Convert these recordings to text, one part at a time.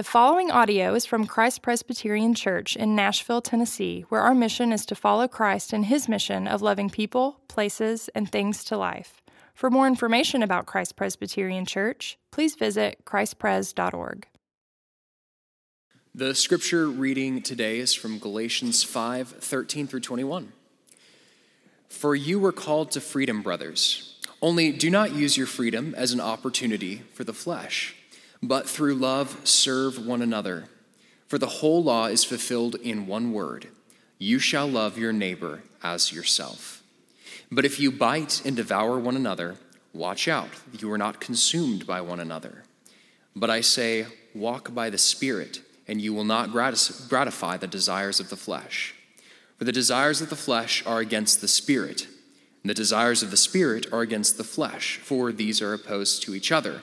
The following audio is from Christ Presbyterian Church in Nashville, Tennessee, where our mission is to follow Christ in his mission of loving people, places, and things to life. For more information about Christ Presbyterian Church, please visit christpres.org. The scripture reading today is from Galatians 5 13 through 21. For you were called to freedom, brothers. Only do not use your freedom as an opportunity for the flesh but through love serve one another. For the whole law is fulfilled in one word you shall love your neighbor as yourself. But if you bite and devour one another, watch out that you are not consumed by one another. But I say, walk by the Spirit, and you will not gratify the desires of the flesh. For the desires of the flesh are against the Spirit, and the desires of the Spirit are against the flesh, for these are opposed to each other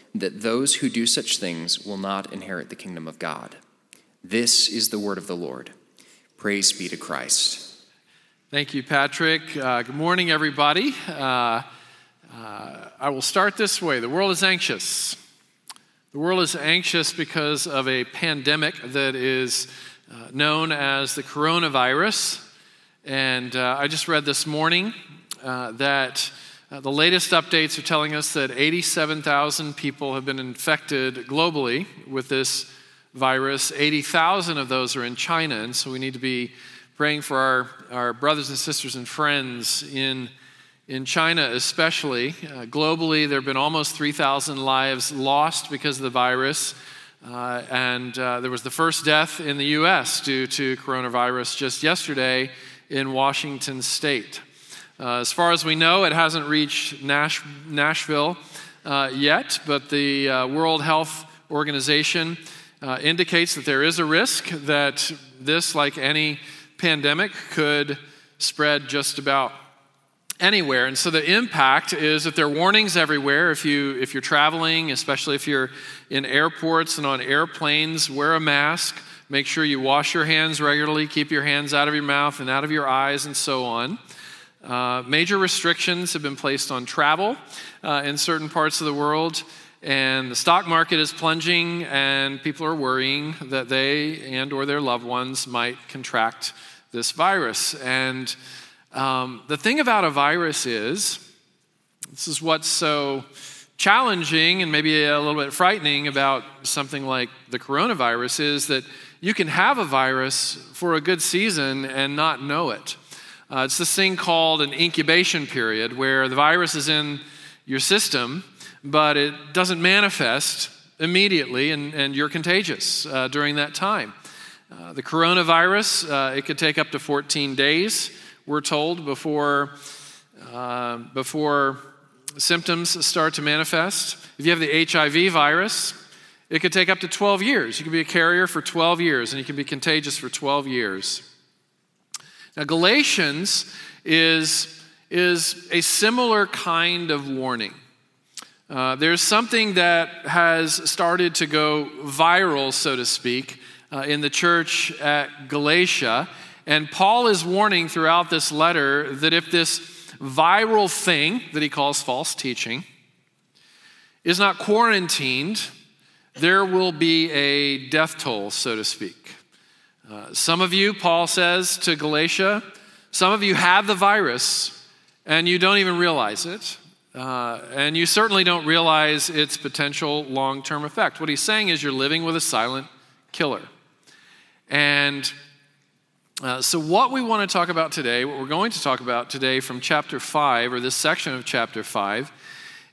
that those who do such things will not inherit the kingdom of God. This is the word of the Lord. Praise be to Christ. Thank you, Patrick. Uh, good morning, everybody. Uh, uh, I will start this way The world is anxious. The world is anxious because of a pandemic that is uh, known as the coronavirus. And uh, I just read this morning uh, that uh, the latest updates are telling us that 87,000 people have been infected globally with this virus. 80,000 of those are in China, and so we need to be praying for our, our brothers and sisters and friends in, in China, especially. Uh, globally, there have been almost 3,000 lives lost because of the virus. Uh, and uh, there was the first death in the U.S. due to coronavirus just yesterday in Washington state. Uh, as far as we know, it hasn't reached Nash- Nashville uh, yet, but the uh, World Health Organization uh, indicates that there is a risk that this, like any pandemic, could spread just about anywhere. And so the impact is that there are warnings everywhere. If, you, if you're traveling, especially if you're in airports and on airplanes, wear a mask. Make sure you wash your hands regularly, keep your hands out of your mouth and out of your eyes, and so on. Uh, major restrictions have been placed on travel uh, in certain parts of the world, and the stock market is plunging, and people are worrying that they and or their loved ones might contract this virus. And um, the thing about a virus is, this is what's so challenging and maybe a little bit frightening about something like the coronavirus is that you can have a virus for a good season and not know it. Uh, it's this thing called an incubation period where the virus is in your system, but it doesn't manifest immediately, and, and you're contagious uh, during that time. Uh, the coronavirus, uh, it could take up to 14 days, we're told, before, uh, before symptoms start to manifest. If you have the HIV virus, it could take up to 12 years. You could be a carrier for 12 years, and you can be contagious for 12 years. Now, Galatians is, is a similar kind of warning. Uh, there's something that has started to go viral, so to speak, uh, in the church at Galatia. And Paul is warning throughout this letter that if this viral thing that he calls false teaching is not quarantined, there will be a death toll, so to speak. Uh, some of you, Paul says to Galatia, some of you have the virus and you don't even realize it. Uh, and you certainly don't realize its potential long term effect. What he's saying is you're living with a silent killer. And uh, so, what we want to talk about today, what we're going to talk about today from chapter 5, or this section of chapter 5,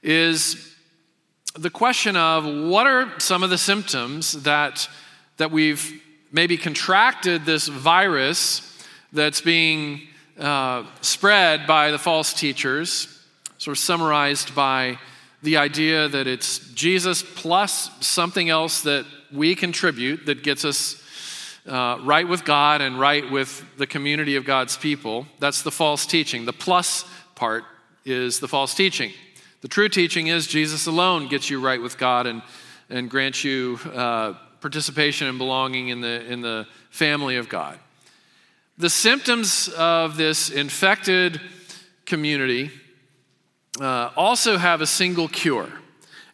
is the question of what are some of the symptoms that, that we've maybe contracted this virus that's being uh, spread by the false teachers, sort of summarized by the idea that it's Jesus plus something else that we contribute that gets us uh, right with God and right with the community of God's people. That's the false teaching. The plus part is the false teaching. The true teaching is Jesus alone gets you right with God and, and grants you uh, participation and belonging in the, in the family of God. The symptoms of this infected community uh, also have a single cure.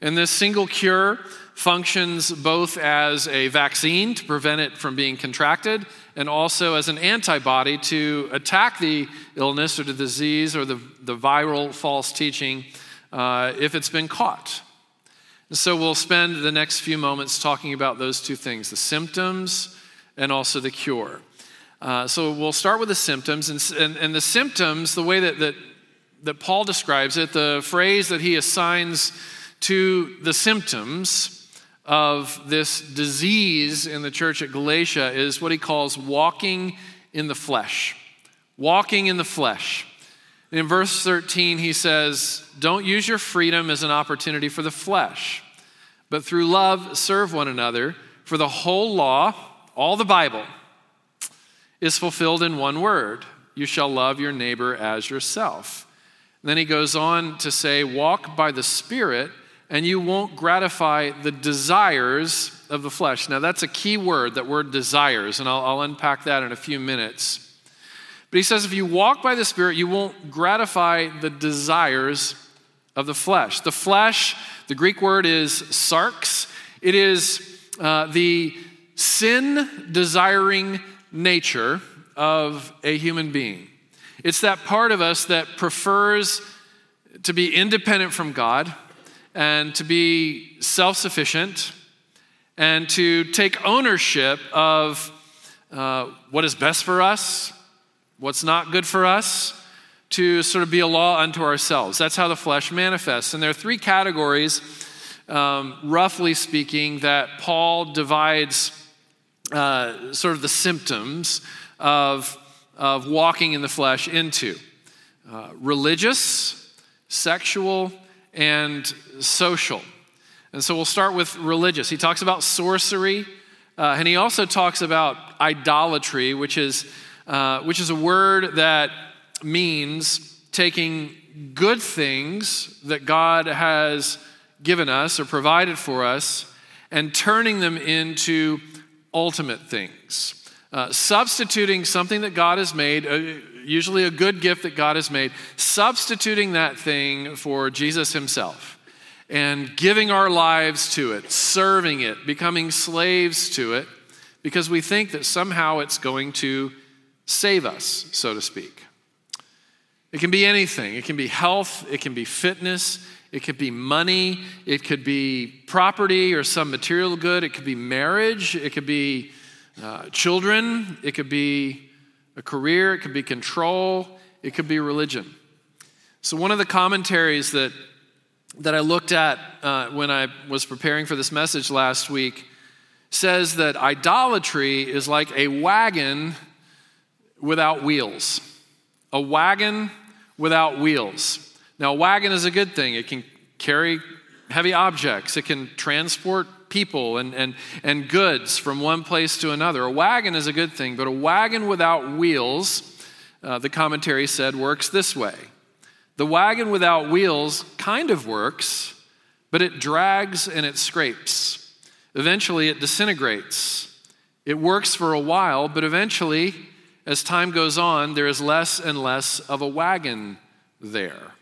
And this single cure functions both as a vaccine to prevent it from being contracted and also as an antibody to attack the illness or the disease or the, the viral false teaching uh, if it's been caught. And so we'll spend the next few moments talking about those two things the symptoms and also the cure. Uh, so we'll start with the symptoms. And, and, and the symptoms, the way that, that, that Paul describes it, the phrase that he assigns to the symptoms of this disease in the church at Galatia is what he calls walking in the flesh. Walking in the flesh. In verse 13, he says, Don't use your freedom as an opportunity for the flesh, but through love serve one another, for the whole law, all the Bible, is fulfilled in one word you shall love your neighbor as yourself. And then he goes on to say, Walk by the Spirit and you won't gratify the desires of the flesh. Now, that's a key word, that word desires, and I'll, I'll, unpack that in a few minutes. But he says, if you walk by the Spirit, you won't gratify the desires of the flesh. The flesh, the Greek word is sarx, it is uh, the sin desiring nature of a human being. It's that part of us that prefers to be independent from God and to be self sufficient and to take ownership of uh, what is best for us, what's not good for us, to sort of be a law unto ourselves. That's how the flesh manifests. And there are three categories, um, roughly speaking, that Paul divides uh, sort of the symptoms of, of walking in the flesh into uh, religious, sexual, and social. And so we'll start with religious. He talks about sorcery, uh, and he also talks about idolatry, which is, uh, which is a word that means taking good things that God has given us or provided for us and turning them into ultimate things. Uh, substituting something that God has made, uh, usually a good gift that God has made, substituting that thing for Jesus Himself and giving our lives to it, serving it, becoming slaves to it, because we think that somehow it's going to save us, so to speak. It can be anything. It can be health, it can be fitness, it could be money, it could be property or some material good, it could be marriage, it could be uh, children, it could be a career, it could be control, it could be religion. So, one of the commentaries that, that I looked at uh, when I was preparing for this message last week says that idolatry is like a wagon without wheels. A wagon without wheels. Now, a wagon is a good thing, it can carry heavy objects, it can transport people and, and, and goods from one place to another. A wagon is a good thing, but a wagon without wheels, uh, the commentary said, works this way. The wagon without wheels kind of works, but it drags and it scrapes. Eventually, it disintegrates. It works for a while, but eventually, as time goes on, there is less and less of a wagon there.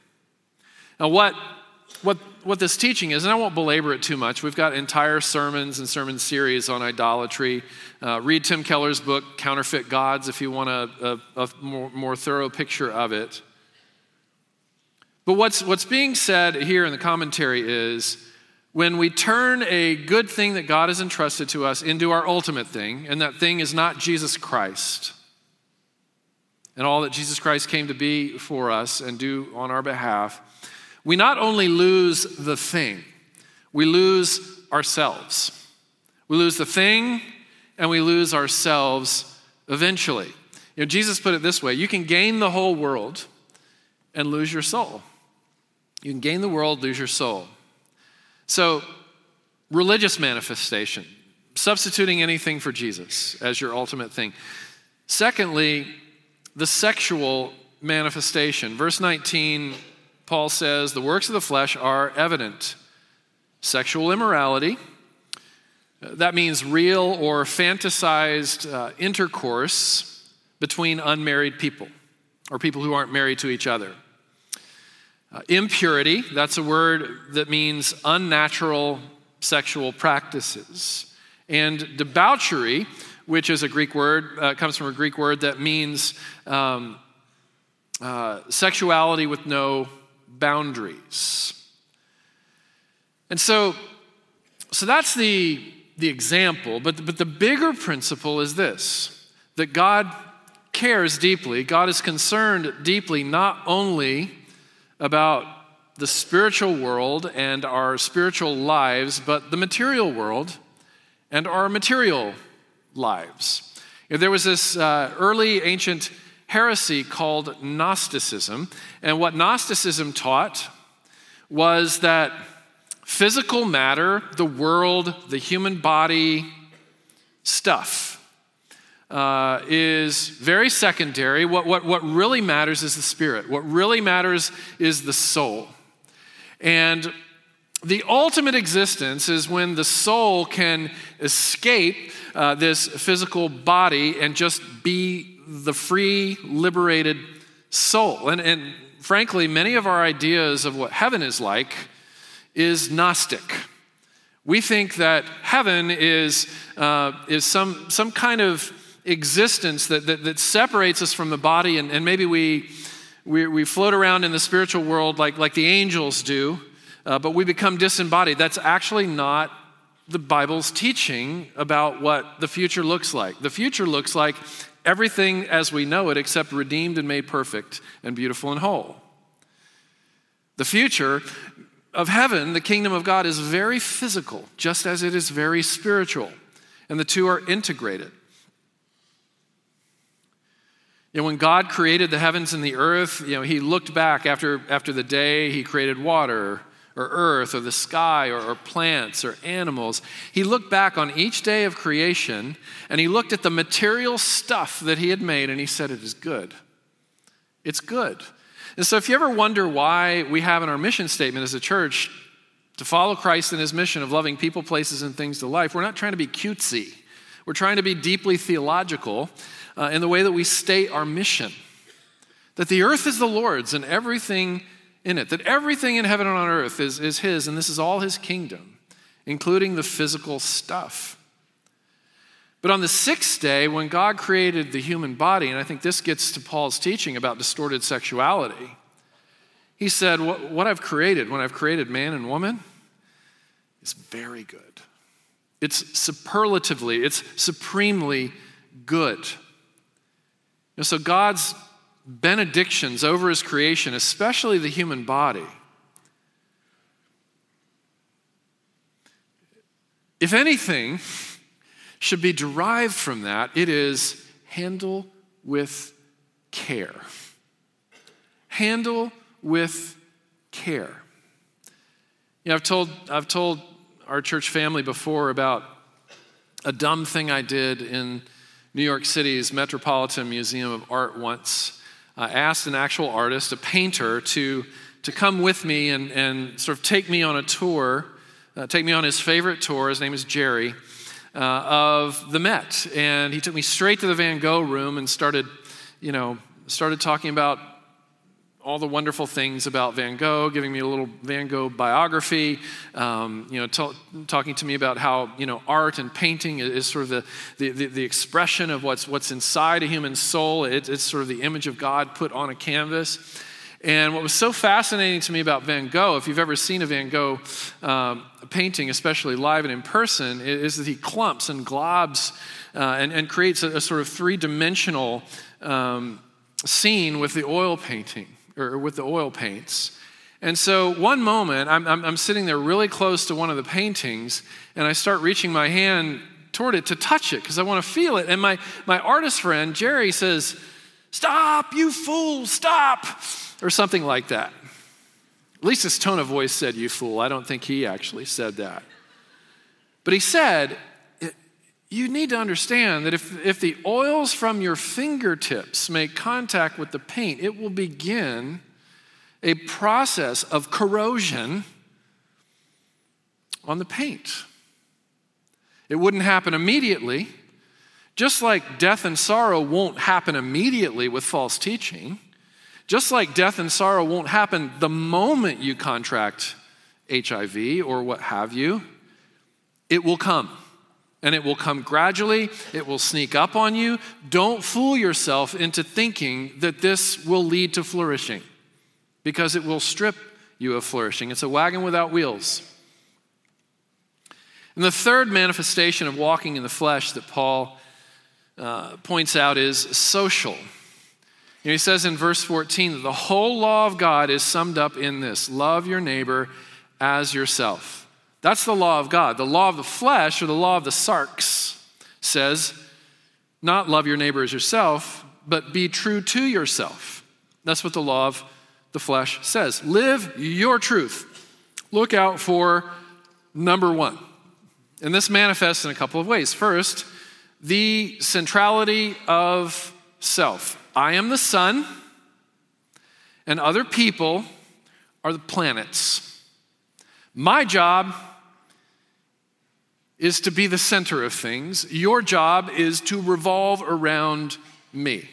Now, what, what what this teaching is, and I won't belabor it too much. We've got entire sermons and sermon series on idolatry. Uh, read Tim Keller's book, Counterfeit Gods, if you want a, a, a more, more thorough picture of it. But what's, what's being said here in the commentary is when we turn a good thing that God has entrusted to us into our ultimate thing, and that thing is not Jesus Christ and all that Jesus Christ came to be for us and do on our behalf we not only lose the thing, we lose ourselves. We lose the thing and we lose ourselves eventually. You know, Jesus put it this way you can gain the whole world and lose your soul. You can gain the world, lose your soul. So, religious manifestation, substituting anything for Jesus as your ultimate thing. Secondly, the sexual manifestation. Verse 19, Paul says, The works of the flesh are evident sexual immorality. That means real or fantasized uh, intercourse between unmarried people or people who aren't married to each other. Uh, impurity, that's a word that means unnatural sexual practices. And debauchery, which is a Greek word, uh, comes from a Greek word that means um, uh, sexuality with no boundaries. And so, so that's the, the example, but, but the bigger principle is this that God cares deeply, God is concerned deeply not only about the spiritual world and our spiritual lives, but the material world and our material lives. There was this uh, early ancient heresy called Gnosticism, and what Gnosticism taught was that physical matter, the world, the human body, stuff, uh, is very secondary. What, what, what really matters is the spirit. What really matters is the soul. And the ultimate existence is when the soul can escape uh, this physical body and just be the free, liberated soul. And, and frankly, many of our ideas of what heaven is like is Gnostic. We think that heaven is, uh, is some, some kind of existence that, that, that separates us from the body, and, and maybe we, we, we float around in the spiritual world like, like the angels do uh, but we become disembodied. That's actually not the Bible's teaching about what the future looks like. The future looks like everything as we know it, except redeemed and made perfect and beautiful and whole. The future of heaven, the kingdom of God, is very physical, just as it is very spiritual, and the two are integrated. You know, when God created the heavens and the earth, you know, he looked back after, after the day he created water or earth or the sky or, or, plants or animals. He looked back on each day of creation and he looked at the material stuff that he had made and he said, It is good. It's good. And so, if you ever wonder why we have in our mission statement as a church to follow Christ in his mission of loving people, places, and things to life, we're not trying to be cutesy. We're trying to be deeply theological uh, in the way that we state our mission. That the earth is the Lord's and everything in it, that everything in heaven and on earth is, is His, and this is all His kingdom, including the physical stuff. But on the sixth day, when God created the human body, and I think this gets to Paul's teaching about distorted sexuality, he said, What, I've created, when I've created man and woman, is very good. It's superlatively, it's supremely good. So God's benedictions over his creation, especially the human body, if anything should be derived from that, it is handle with care. Handle with care. You know, I've told, I've told our church family before about a dumb thing I did in New York City's Metropolitan Museum of Art once uh, asked an actual artist, a painter, to, to come with me and, and sort of take me on a tour, uh, take me on his favorite tour. His name is Jerry, uh, of the Met. And he took me straight to the Van Gogh room and started, you know, started talking about all the wonderful things about Van Gogh, giving me a little Van Gogh biography, um, you know, t- talking to me about how, you know, art and painting is sort of the, the, the, the expression of what's, what's inside a human soul. It, it's sort of the image of God put on a canvas. And what was so fascinating to me about Van Gogh, if you've ever seen a Van Gogh um, painting, especially live and in person, is that he clumps and globs uh, and, and, creates a, a, sort of three dimensional um, scene with the oil painting or with the oil paints. And so one moment, I'm, I'm, I'm, sitting there really close to one of the paintings, and I start reaching my hand toward it to touch it because I want to feel it. And my, my artist friend, Jerry, says, Stop, you fool, stop, or something like that. At least his tone of voice said, You fool. I don't think he actually said that. But he said, you need to understand that if, if the oils from your fingertips make contact with the paint, it will begin a process of corrosion on the paint. It wouldn't happen immediately, just like death and sorrow won't happen immediately with false teaching, just like death and sorrow won't happen the moment you contract HIV or what have you, it will come and it will come gradually, it will sneak up on you. Don't fool yourself into thinking that this will lead to flourishing because it will strip you of flourishing. It's a wagon without wheels. And the third manifestation of walking in the flesh that Paul uh, points out is social. Know, he says in verse 14 that the whole law of God is summed up in this love your neighbor as yourself. That's the law of God. The law of the flesh, or the law of the sarx, says not love your neighbor as yourself, but be true to yourself. That's what the law of the flesh says. Live your truth. Look out for number one. And this manifests in a couple of ways. First, the centrality of self. I am the sun, and other people are the planets. My job is to be the center of things. Your job is to revolve around me.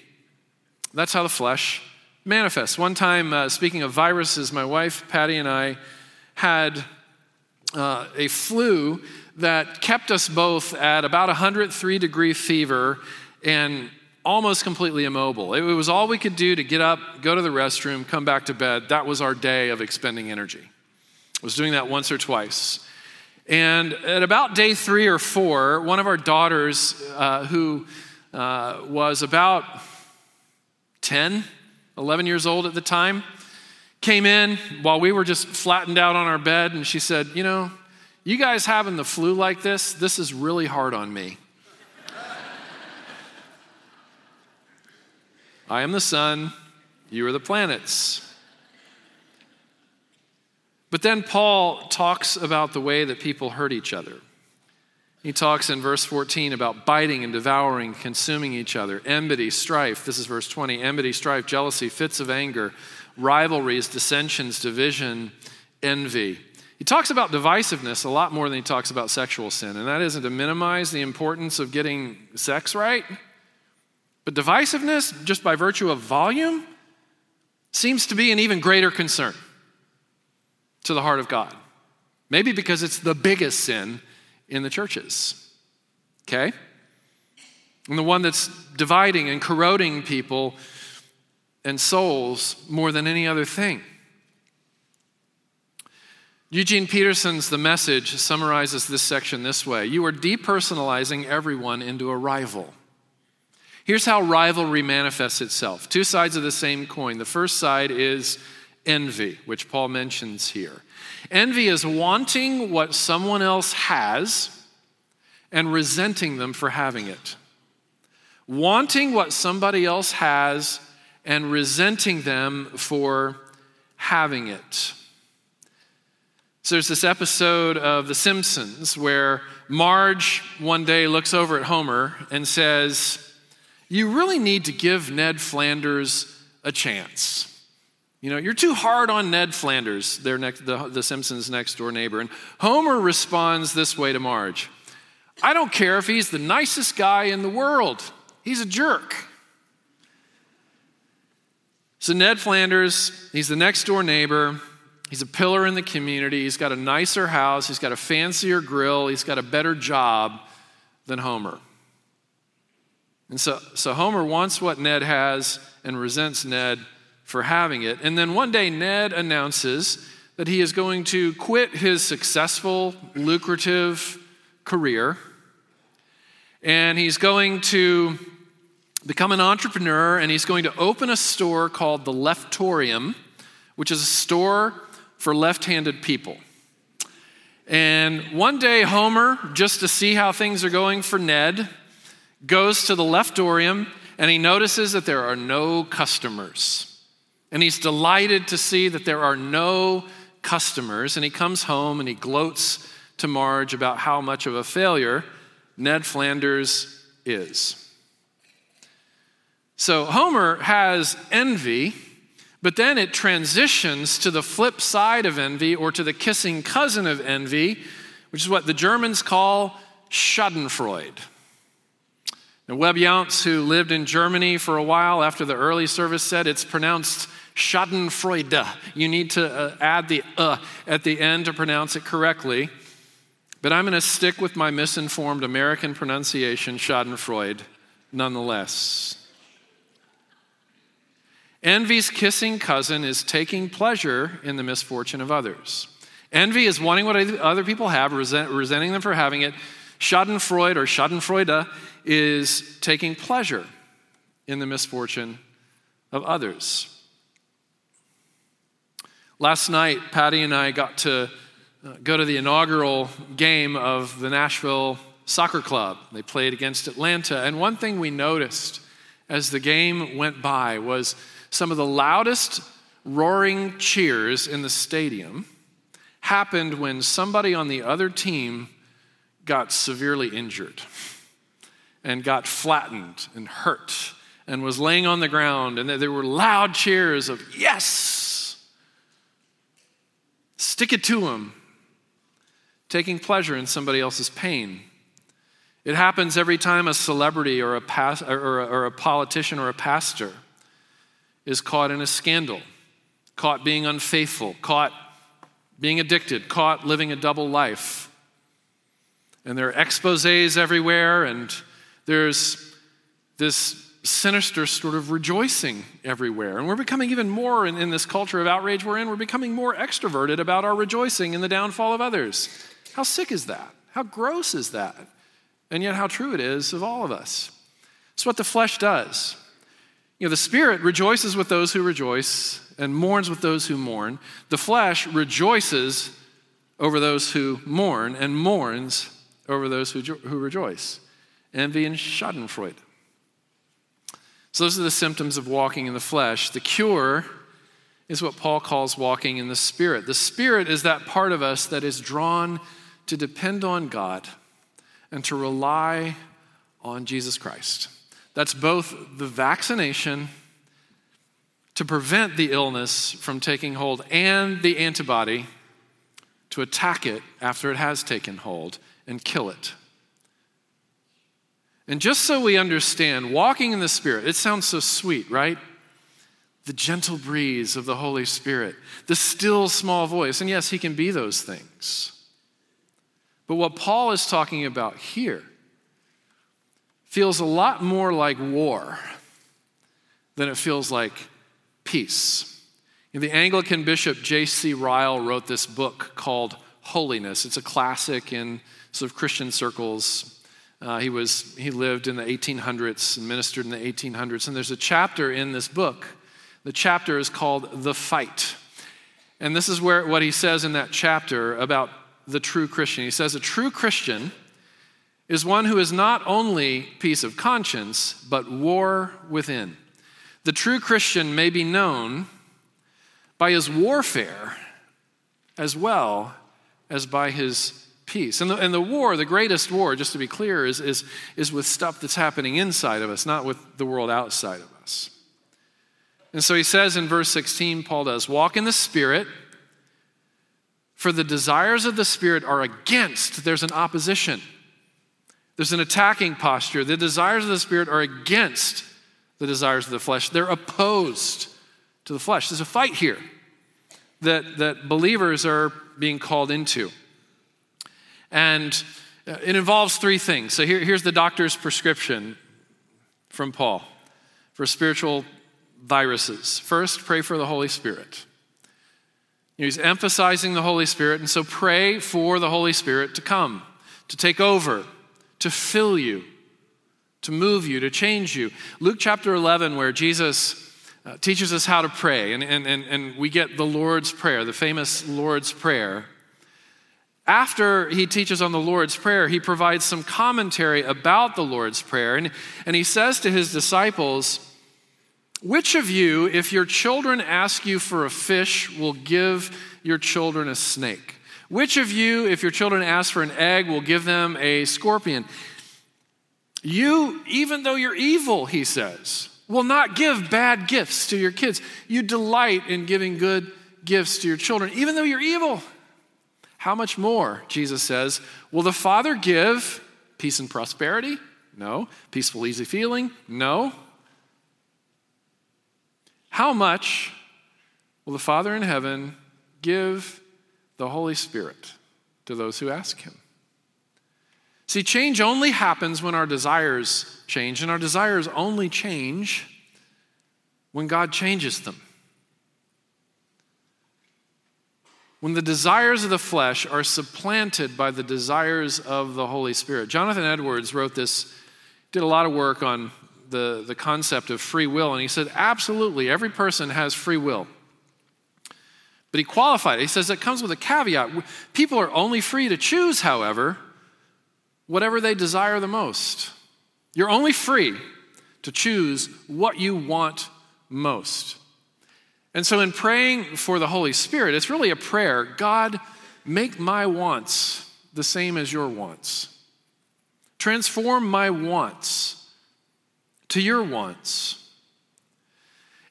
That's how the flesh manifests. One time, uh, speaking of viruses, my wife, Patty, and I had uh, a flu that kept us both at about 103 degree fever and almost completely immobile. It was all we could do to get up, go to the restroom, come back to bed. That was our day of expending energy. I was doing that once or twice. And at about day three or four, one of our daughters, uh, who uh, was about 10, 11 years old at the time, came in while we were just flattened out on our bed, and she said, You know, you guys having the flu like this, this is really hard on me. I am the sun, you are the planets. But then Paul talks about the way that people hurt each other. He talks in verse 14 about biting and devouring, consuming each other, enmity, strife. This is verse 20 enmity, strife, jealousy, fits of anger, rivalries, dissensions, division, envy. He talks about divisiveness a lot more than he talks about sexual sin, and that isn't to minimize the importance of getting sex right. But divisiveness, just by virtue of volume, seems to be an even greater concern to the heart of God. Maybe because it's the biggest sin in the churches. Okay? And the one that's dividing and corroding people and souls more than any other thing. Eugene Peterson's The Message summarizes this section this way You are depersonalizing everyone into a rival. Here's how rivalry manifests itself two sides of the same coin. The first side is envy, which Paul mentions here. Envy is wanting what someone else has and resenting them for having it. Wanting what somebody else has and resenting them for having it. So there's this episode of The Simpsons where Marge one day looks over at Homer and says, You really need to give Ned Flanders a chance. You know, you're too hard on Ned Flanders, their next, the, the Simpsons' next door neighbor. And Homer responds this way to Marge I don't care if he's the nicest guy in the world, he's a jerk. So, Ned Flanders, he's the next door neighbor. He's a pillar in the community. He's got a nicer house. He's got a fancier grill. He's got a better job than Homer. And so, so Homer wants what Ned has and resents Ned for having it. And then one day, Ned announces that he is going to quit his successful, lucrative career and he's going to become an entrepreneur and he's going to open a store called the Leftorium, which is a store for left handed people. And one day, Homer, just to see how things are going for Ned, goes to the Leftorium and he notices that there are no customers. And he's delighted to see that there are no customers. And he comes home and he gloats to Marge about how much of a failure Ned Flanders is. So Homer has envy, but then it transitions to the flip side of envy or to the kissing cousin of envy, which is what the Germans call Schadenfreude. Now, Webb Younts, who lived in Germany for a while after the early service, said it's pronounced Schadenfreude. You need to uh, add the uh at the end to pronounce it correctly. But I'm going to stick with my misinformed American pronunciation, Schadenfreude, nonetheless. Envy's kissing cousin is taking pleasure in the misfortune of others. Envy is wanting what other people have, resent, resenting them for having it. Schadenfreude or Schadenfreude is taking pleasure in the misfortune of others. Last night, Patty and I got to uh, go to the inaugural game of the Nashville Soccer Club. They played against Atlanta. And one thing we noticed as the game went by was some of the loudest roaring cheers in the stadium happened when somebody on the other team got severely injured and got flattened and hurt and was laying on the ground, and there were loud cheers of, Yes! Stick it to him. Taking pleasure in somebody else's pain. It happens every time a celebrity or a, pas- or a, or a politician or a pastor is caught in a scandal, caught being unfaithful, caught being addicted, caught living a double life. And there are exposes everywhere, and there's this sinister sort of rejoicing everywhere. And we're becoming even more in, in, this culture of outrage we're in, we're becoming more extroverted about our rejoicing in the downfall of others. How sick is that? How gross is that? And yet, how true it is of all of us. It's what the flesh does. You know, the Spirit rejoices with those who rejoice and mourns with those who mourn. The flesh rejoices over those who mourn and mourns over those who, who rejoice. Envy and Schadenfreude. So, those are the symptoms of walking in the flesh. The cure is what Paul calls walking in the Spirit. The Spirit is that part of us that is drawn to depend on God and to rely on Jesus Christ. That's both the vaccination to prevent the illness from taking hold and the antibody to attack it after it has taken hold and kill it. And just so we understand, walking in the Spirit, it sounds so sweet, right? The gentle breeze of the Holy Spirit, the still small voice. And yes, He can be those things. But what Paul is talking about here feels a lot more like war than it feels like peace. The Anglican bishop J.C. Ryle wrote this book called Holiness. It's a classic in sort of Christian circles. Uh, he, was, he lived in the 1800s and ministered in the 1800s. And there's a chapter in this book. The chapter is called The Fight. And this is where, what he says in that chapter about the true Christian. He says, A true Christian is one who is not only peace of conscience, but war within. The true Christian may be known by his warfare as well as by his peace. And the, and the war, the greatest war, just to be clear, is, is, is with stuff that's happening inside of us, not with the world outside of us. And so he says in verse 16, Paul does, walk in the Spirit, for the desires of the Spirit are against, there's an opposition. There's an attacking posture. The desires of the Spirit are against the desires of the flesh, they're opposed to the flesh. There's a fight here that, that believers are being called into. And uh, it involves three things. So here, here's the doctor's prescription from Paul for spiritual viruses. First, pray for the Holy Spirit. He's emphasizing the Holy Spirit, and so pray for the Holy Spirit to come, to take over, to fill you, to move you, to change you. Luke chapter 11, where Jesus uh, teaches us how to pray, and, and, and, and we get the Lord's Prayer, the famous Lord's Prayer. After he teaches on the Lord's Prayer, he provides some commentary about the Lord's Prayer, and, and he says to his disciples, Which of you, if your children ask you for a fish, will give your children a snake? Which of you, if your children ask for an egg, will give them a scorpion? You, even though you're evil, he says, will not give bad gifts to your kids. You delight in giving good gifts to your children, even though you're evil. How much more, Jesus says, will the Father give peace and prosperity? No. Peaceful, easy feeling? No. How much will the Father in heaven give the Holy Spirit to those who ask Him? See, change only happens when our desires change, and our desires only change when God changes them. When the desires of the flesh are supplanted by the desires of the Holy Spirit. Jonathan Edwards wrote this, did a lot of work on the, the concept of free will, and he said, absolutely, every person has free will. But he qualified it. He says it comes with a caveat. People are only free to choose, however, whatever they desire the most. You're only free to choose what you want most. And so, in praying for the Holy Spirit, it's really a prayer God, make my wants the same as your wants. Transform my wants to your wants.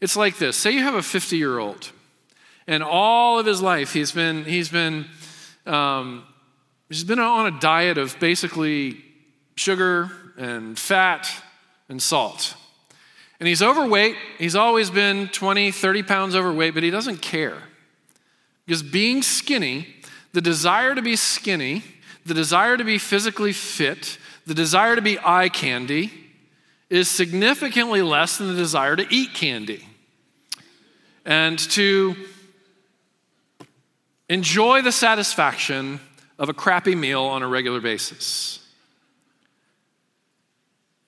It's like this say you have a 50 year old, and all of his life he's been, he's been um, He's been on a diet of basically sugar and fat and salt. And he's overweight. He's always been 20, 30 pounds overweight, but he doesn't care. Because being skinny, the desire to be skinny, the desire to be physically fit, the desire to be eye candy is significantly less than the desire to eat candy. And to enjoy the satisfaction of a crappy meal on a regular basis.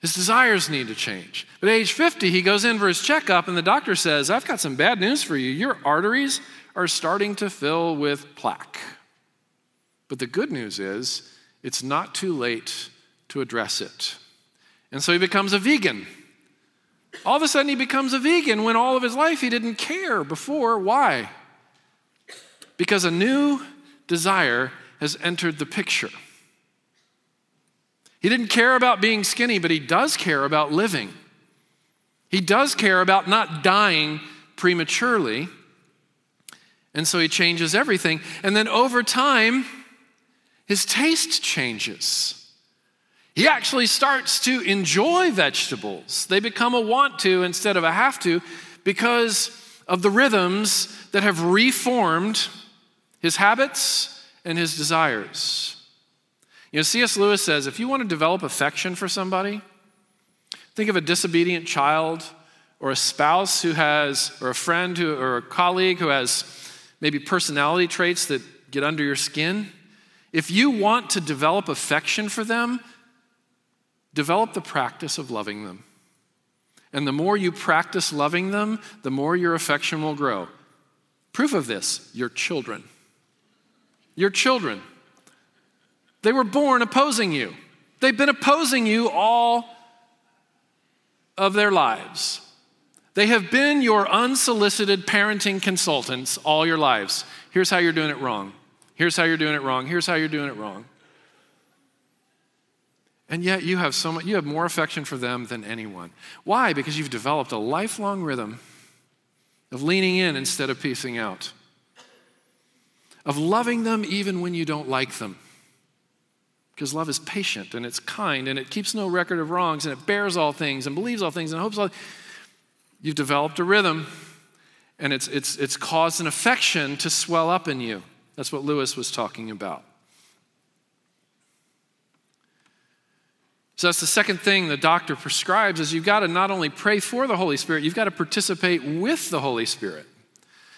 His desires need to change. But at age 50, he goes in for his checkup, and the doctor says, I've got some bad news for you. Your arteries are starting to fill with plaque. But the good news is, it's not too late to address it. And so he becomes a vegan. All of a sudden, he becomes a vegan when all of his life he didn't care before. Why? Because a new desire has entered the picture. He didn't care about being skinny, but he does care about living. He does care about not dying prematurely. And so he changes everything. And then over time, his taste changes. He actually starts to enjoy vegetables. They become a want to instead of a have to because of the rhythms that have reformed his habits and his desires. You know, C.S. Lewis says if you want to develop affection for somebody, think of a disobedient child or a spouse who has, or a friend who, or a colleague who has maybe personality traits that get under your skin. If you want to develop affection for them, develop the practice of loving them. And the more you practice loving them, the more your affection will grow. Proof of this, your children your children. They were born opposing you. They've been opposing you all of their lives. They have been your unsolicited parenting consultants all your lives. Here's how you're doing it wrong. Here's how you're doing it wrong. Here's how you're doing it wrong. And yet you have so much, you have more affection for them than anyone. Why? Because you've developed a lifelong rhythm of leaning in instead of piecing out of loving them even when you don't like them. Because love is patient and it's kind and it keeps no record of wrongs and it bears all things and believes all things and hopes all. You've developed a rhythm and it's, it's, it's caused an affection to swell up in you. That's what Lewis was talking about. So that's the second thing the doctor prescribes is you've got to not only pray for the Holy Spirit, you've got to participate with the Holy Spirit.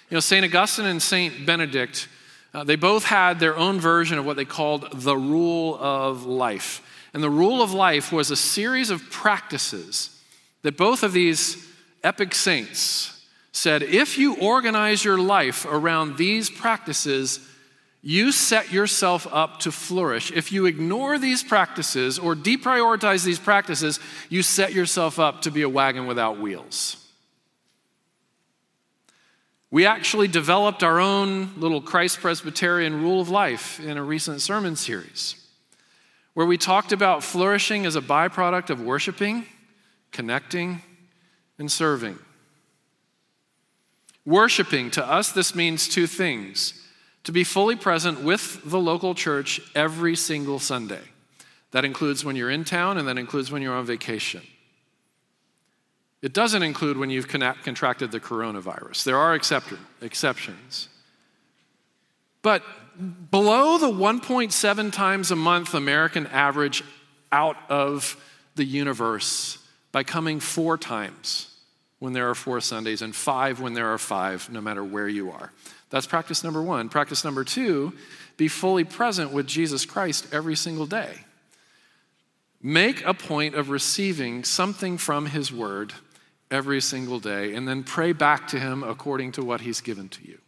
You know, St. Augustine and St. Benedict uh, they both had their own version of what they called the rule of life. And the rule of life was a series of practices that both of these epic saints said if you organize your life around these practices, you set yourself up to flourish. If you ignore these practices or deprioritize these practices, you set yourself up to be a wagon without wheels. We actually developed our own little Christ Presbyterian rule of life in a recent sermon series, where we talked about flourishing as a byproduct of worshiping, connecting, and serving. Worshiping, to us, this means two things to be fully present with the local church every single Sunday. That includes when you're in town, and that includes when you're on vacation. It doesn't include when you've contracted the coronavirus. There are exceptions. But below the 1.7 times a month American average out of the universe by coming four times when there are four Sundays and five when there are five, no matter where you are. That's practice number one. Practice number two be fully present with Jesus Christ every single day. Make a point of receiving something from His Word every single day and then pray back to Him according to what He's given to you.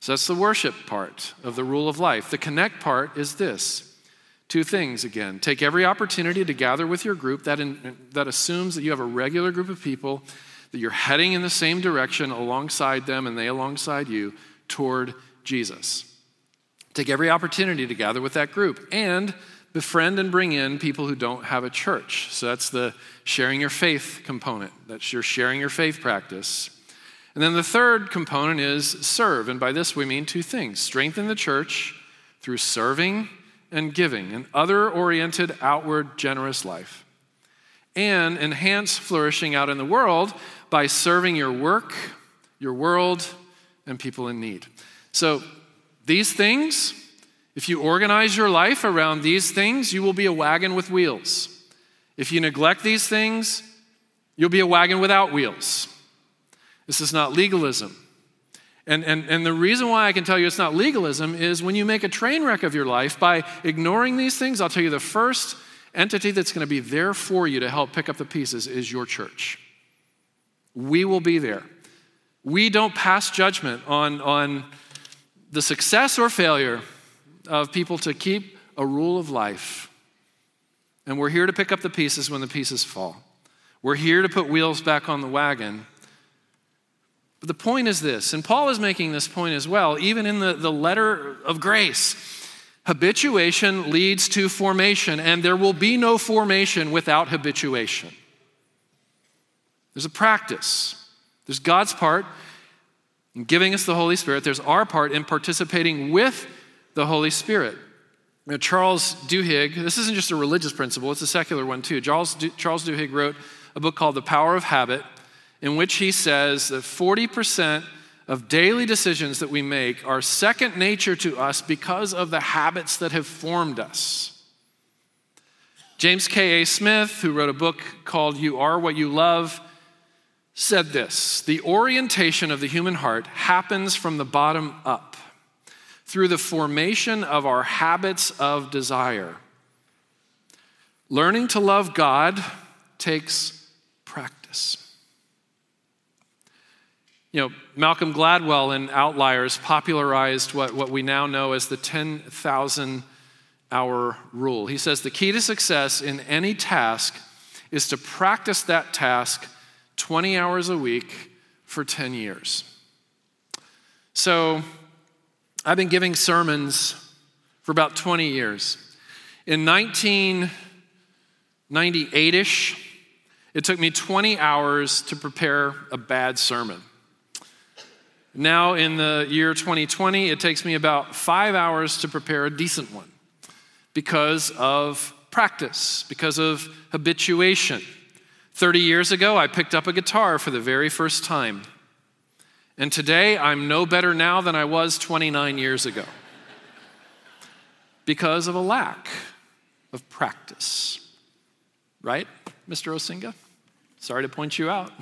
So that's the worship part of the rule of life. The connect part is this two things again. Take every opportunity to gather with your group. That, in, that assumes that you have a regular group of people, that you're heading in the same direction alongside them and they alongside you toward Jesus. Take every opportunity to gather with that group and befriend and bring in people who don't have a church. So that's the sharing your faith component. That's your sharing your faith practice. And then the third component is serve. And by this we mean two things strengthen the church through serving and giving, an other oriented, outward, generous life. And enhance flourishing out in the world by serving your work, your world, and people in need. So, these things, if you organize your life around these things, you will be a wagon with wheels. If you neglect these things, you'll be a wagon without wheels. This is not legalism. And, and, and the reason why I can tell you it's not legalism is when you make a train wreck of your life by ignoring these things, I'll tell you the first entity that's going to be there for you to help pick up the pieces is your church. We will be there. We don't pass judgment on, on the success or failure of people to keep a rule of life. And we're here to pick up the pieces when the pieces fall. We're here to put wheels back on the wagon. But the point is this, and Paul is making this point as well, even in the, the letter of grace. Habituation leads to formation, and there will be no formation without habituation. There's a practice. There's God's part in giving us the Holy Spirit, there's our part in participating with the Holy Spirit. Know, Charles Duhigg, this isn't just a religious principle, it's a secular one too. Charles, du- Charles Duhigg wrote a book called The Power of Habit, in which he says that 40% of daily decisions that we make are second nature to us because of the habits that have formed us. James K.A. Smith, who wrote a book called You Are What You Love, said this The orientation of the human heart happens from the bottom up through the formation of our habits of desire. Learning to love God takes practice. You know, Malcolm Gladwell in Outliers popularized what, what we now know as the 10,000 hour rule. He says the key to success in any task is to practice that task 20 hours a week for 10 years. So I've been giving sermons for about 20 years. In 1998 ish, it took me 20 hours to prepare a bad sermon. Now, in the year 2020, it takes me about five hours to prepare a decent one because of practice, because of habituation. 30 years ago, I picked up a guitar for the very first time. And today, I'm no better now than I was 29 years ago because of a lack of practice. Right, Mr. Osinga? Sorry to point you out.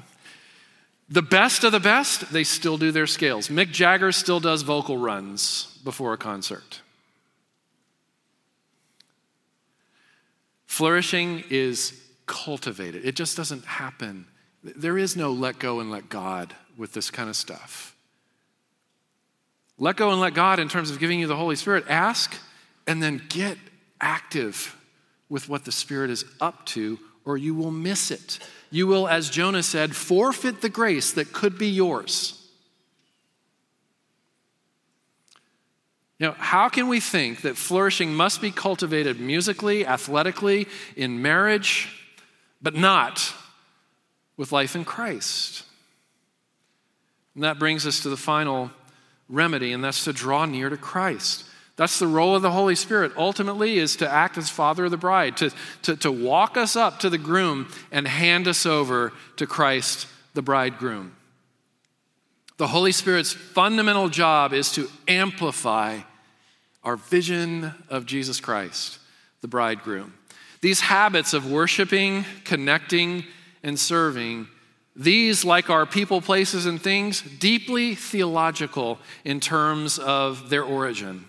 The best of the best, they still do their scales. Mick Jagger still does vocal runs before a concert. Flourishing is cultivated. It just doesn't happen. There is no let go and let God with this kind of stuff. Let go and let God in terms of giving you the Holy Spirit. Ask and then get active with what the Spirit is up to, or you will miss it. You will, as Jonah said, forfeit the grace that could be yours. You know, how can we think that flourishing must be cultivated musically, athletically, in marriage, but not with life in Christ? And that brings us to the final remedy, and that's to draw near to Christ. That's the role of the Holy Spirit, ultimately, is to act as father of the bride, to, to, to walk us up to the groom and hand us over to Christ, the bridegroom. The Holy Spirit's fundamental job is to amplify our vision of Jesus Christ, the bridegroom. These habits of worshiping, connecting, and serving, these, like our people, places, and things, deeply theological in terms of their origin.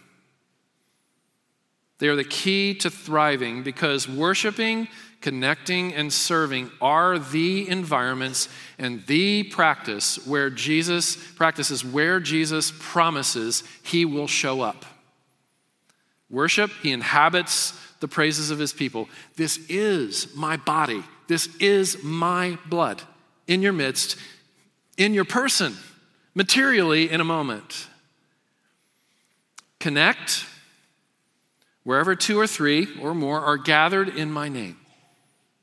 They are the key to thriving because worshiping, connecting, and serving are the environments and the practice where Jesus practices where Jesus promises he will show up. Worship, he inhabits the praises of his people. This is my body. This is my blood in your midst, in your person, materially in a moment. Connect wherever two or three or more are gathered in my name.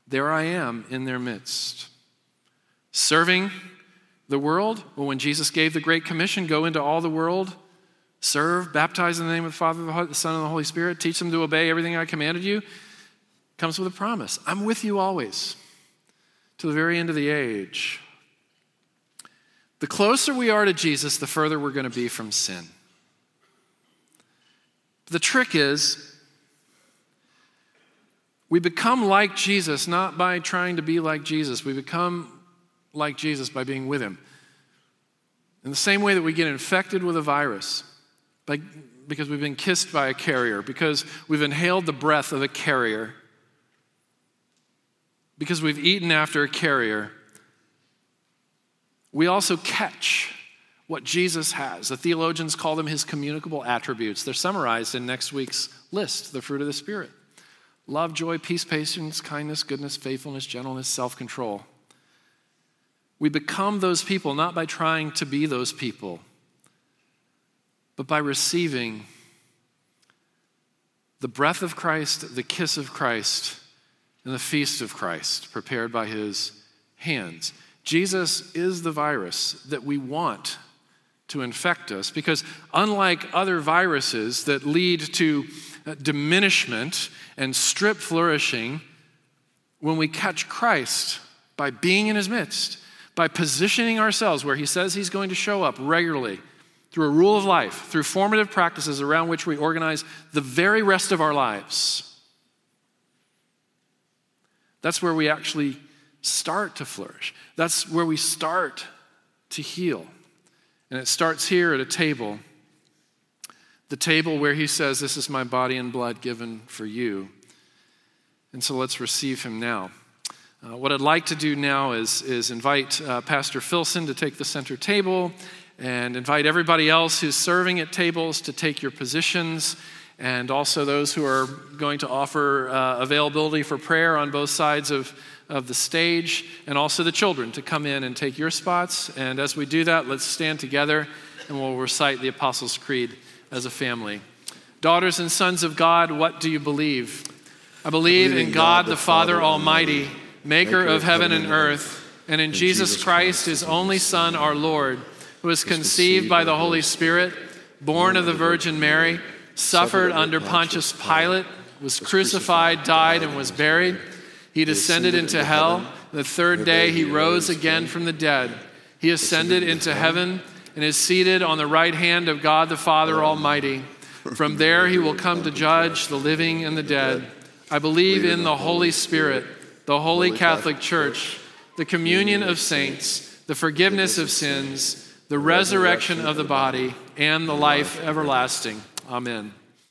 There I am in their midst. Serving the world, well, when Jesus gave the Great Commission, go into all the world serve, baptize in the name of the Father, the Son, and the Holy Spirit, teach them to obey everything I commanded you, comes with a promise. I'm with you always to the very end of the age. The closer we are to Jesus, the further we're going to be from sin. The trick is, we become like Jesus not by trying to be like Jesus. We become like Jesus by being with him. In the same way that we get infected with a virus, by, because we've been kissed by a carrier, because we've inhaled the breath of a carrier, because we've eaten after a carrier, we also catch what Jesus has. The theologians call them his communicable attributes. They're summarized in next week's list the fruit of the Spirit love, joy, peace, patience, kindness, goodness, faithfulness, gentleness, self control. We become those people not by trying to be those people, but by receiving the breath of Christ, the kiss of Christ, and the feast of Christ prepared by his hands. Jesus is the virus that we want to infect us because, unlike other viruses that lead to uh, diminishment and strip flourishing, when we catch Christ by being in his midst, by positioning ourselves where he says he's going to show up regularly, through a rule of life, through formative practices around which we organize the very rest of our lives. That's where we actually start to flourish. That's where we start to heal. And it starts here at a table. The table where he says, This is my body and blood given for you. And so let's receive him now. Uh, what I'd like to do now is, is invite uh, Pastor Filson to take the center table and invite everybody else who's serving at tables to take your positions, and also those who are going to offer uh, availability for prayer on both sides of, of the stage, and also the children to come in and take your spots. And as we do that, let's stand together and we'll recite the Apostles' Creed as a family. Daughters and sons of God, what do you believe? I believe, I believe in God, God the Father Almighty, maker of heaven and earth, and in Jesus Christ, his only Son, our Lord who was conceived by the Holy Spirit, born of the Virgin Mary, suffered under Pontius Pilate, was crucified, died, and was buried. He descended into hell. The third day he rose again from the dead. He ascended into heaven and is seated on the right hand of God the Father Almighty. From there he will come to judge the living and the dead. I believe in the Holy Spirit, the Holy Catholic Church, the communion of saints, the forgiveness of sins the resurrection of the body, and the life everlasting. Amen.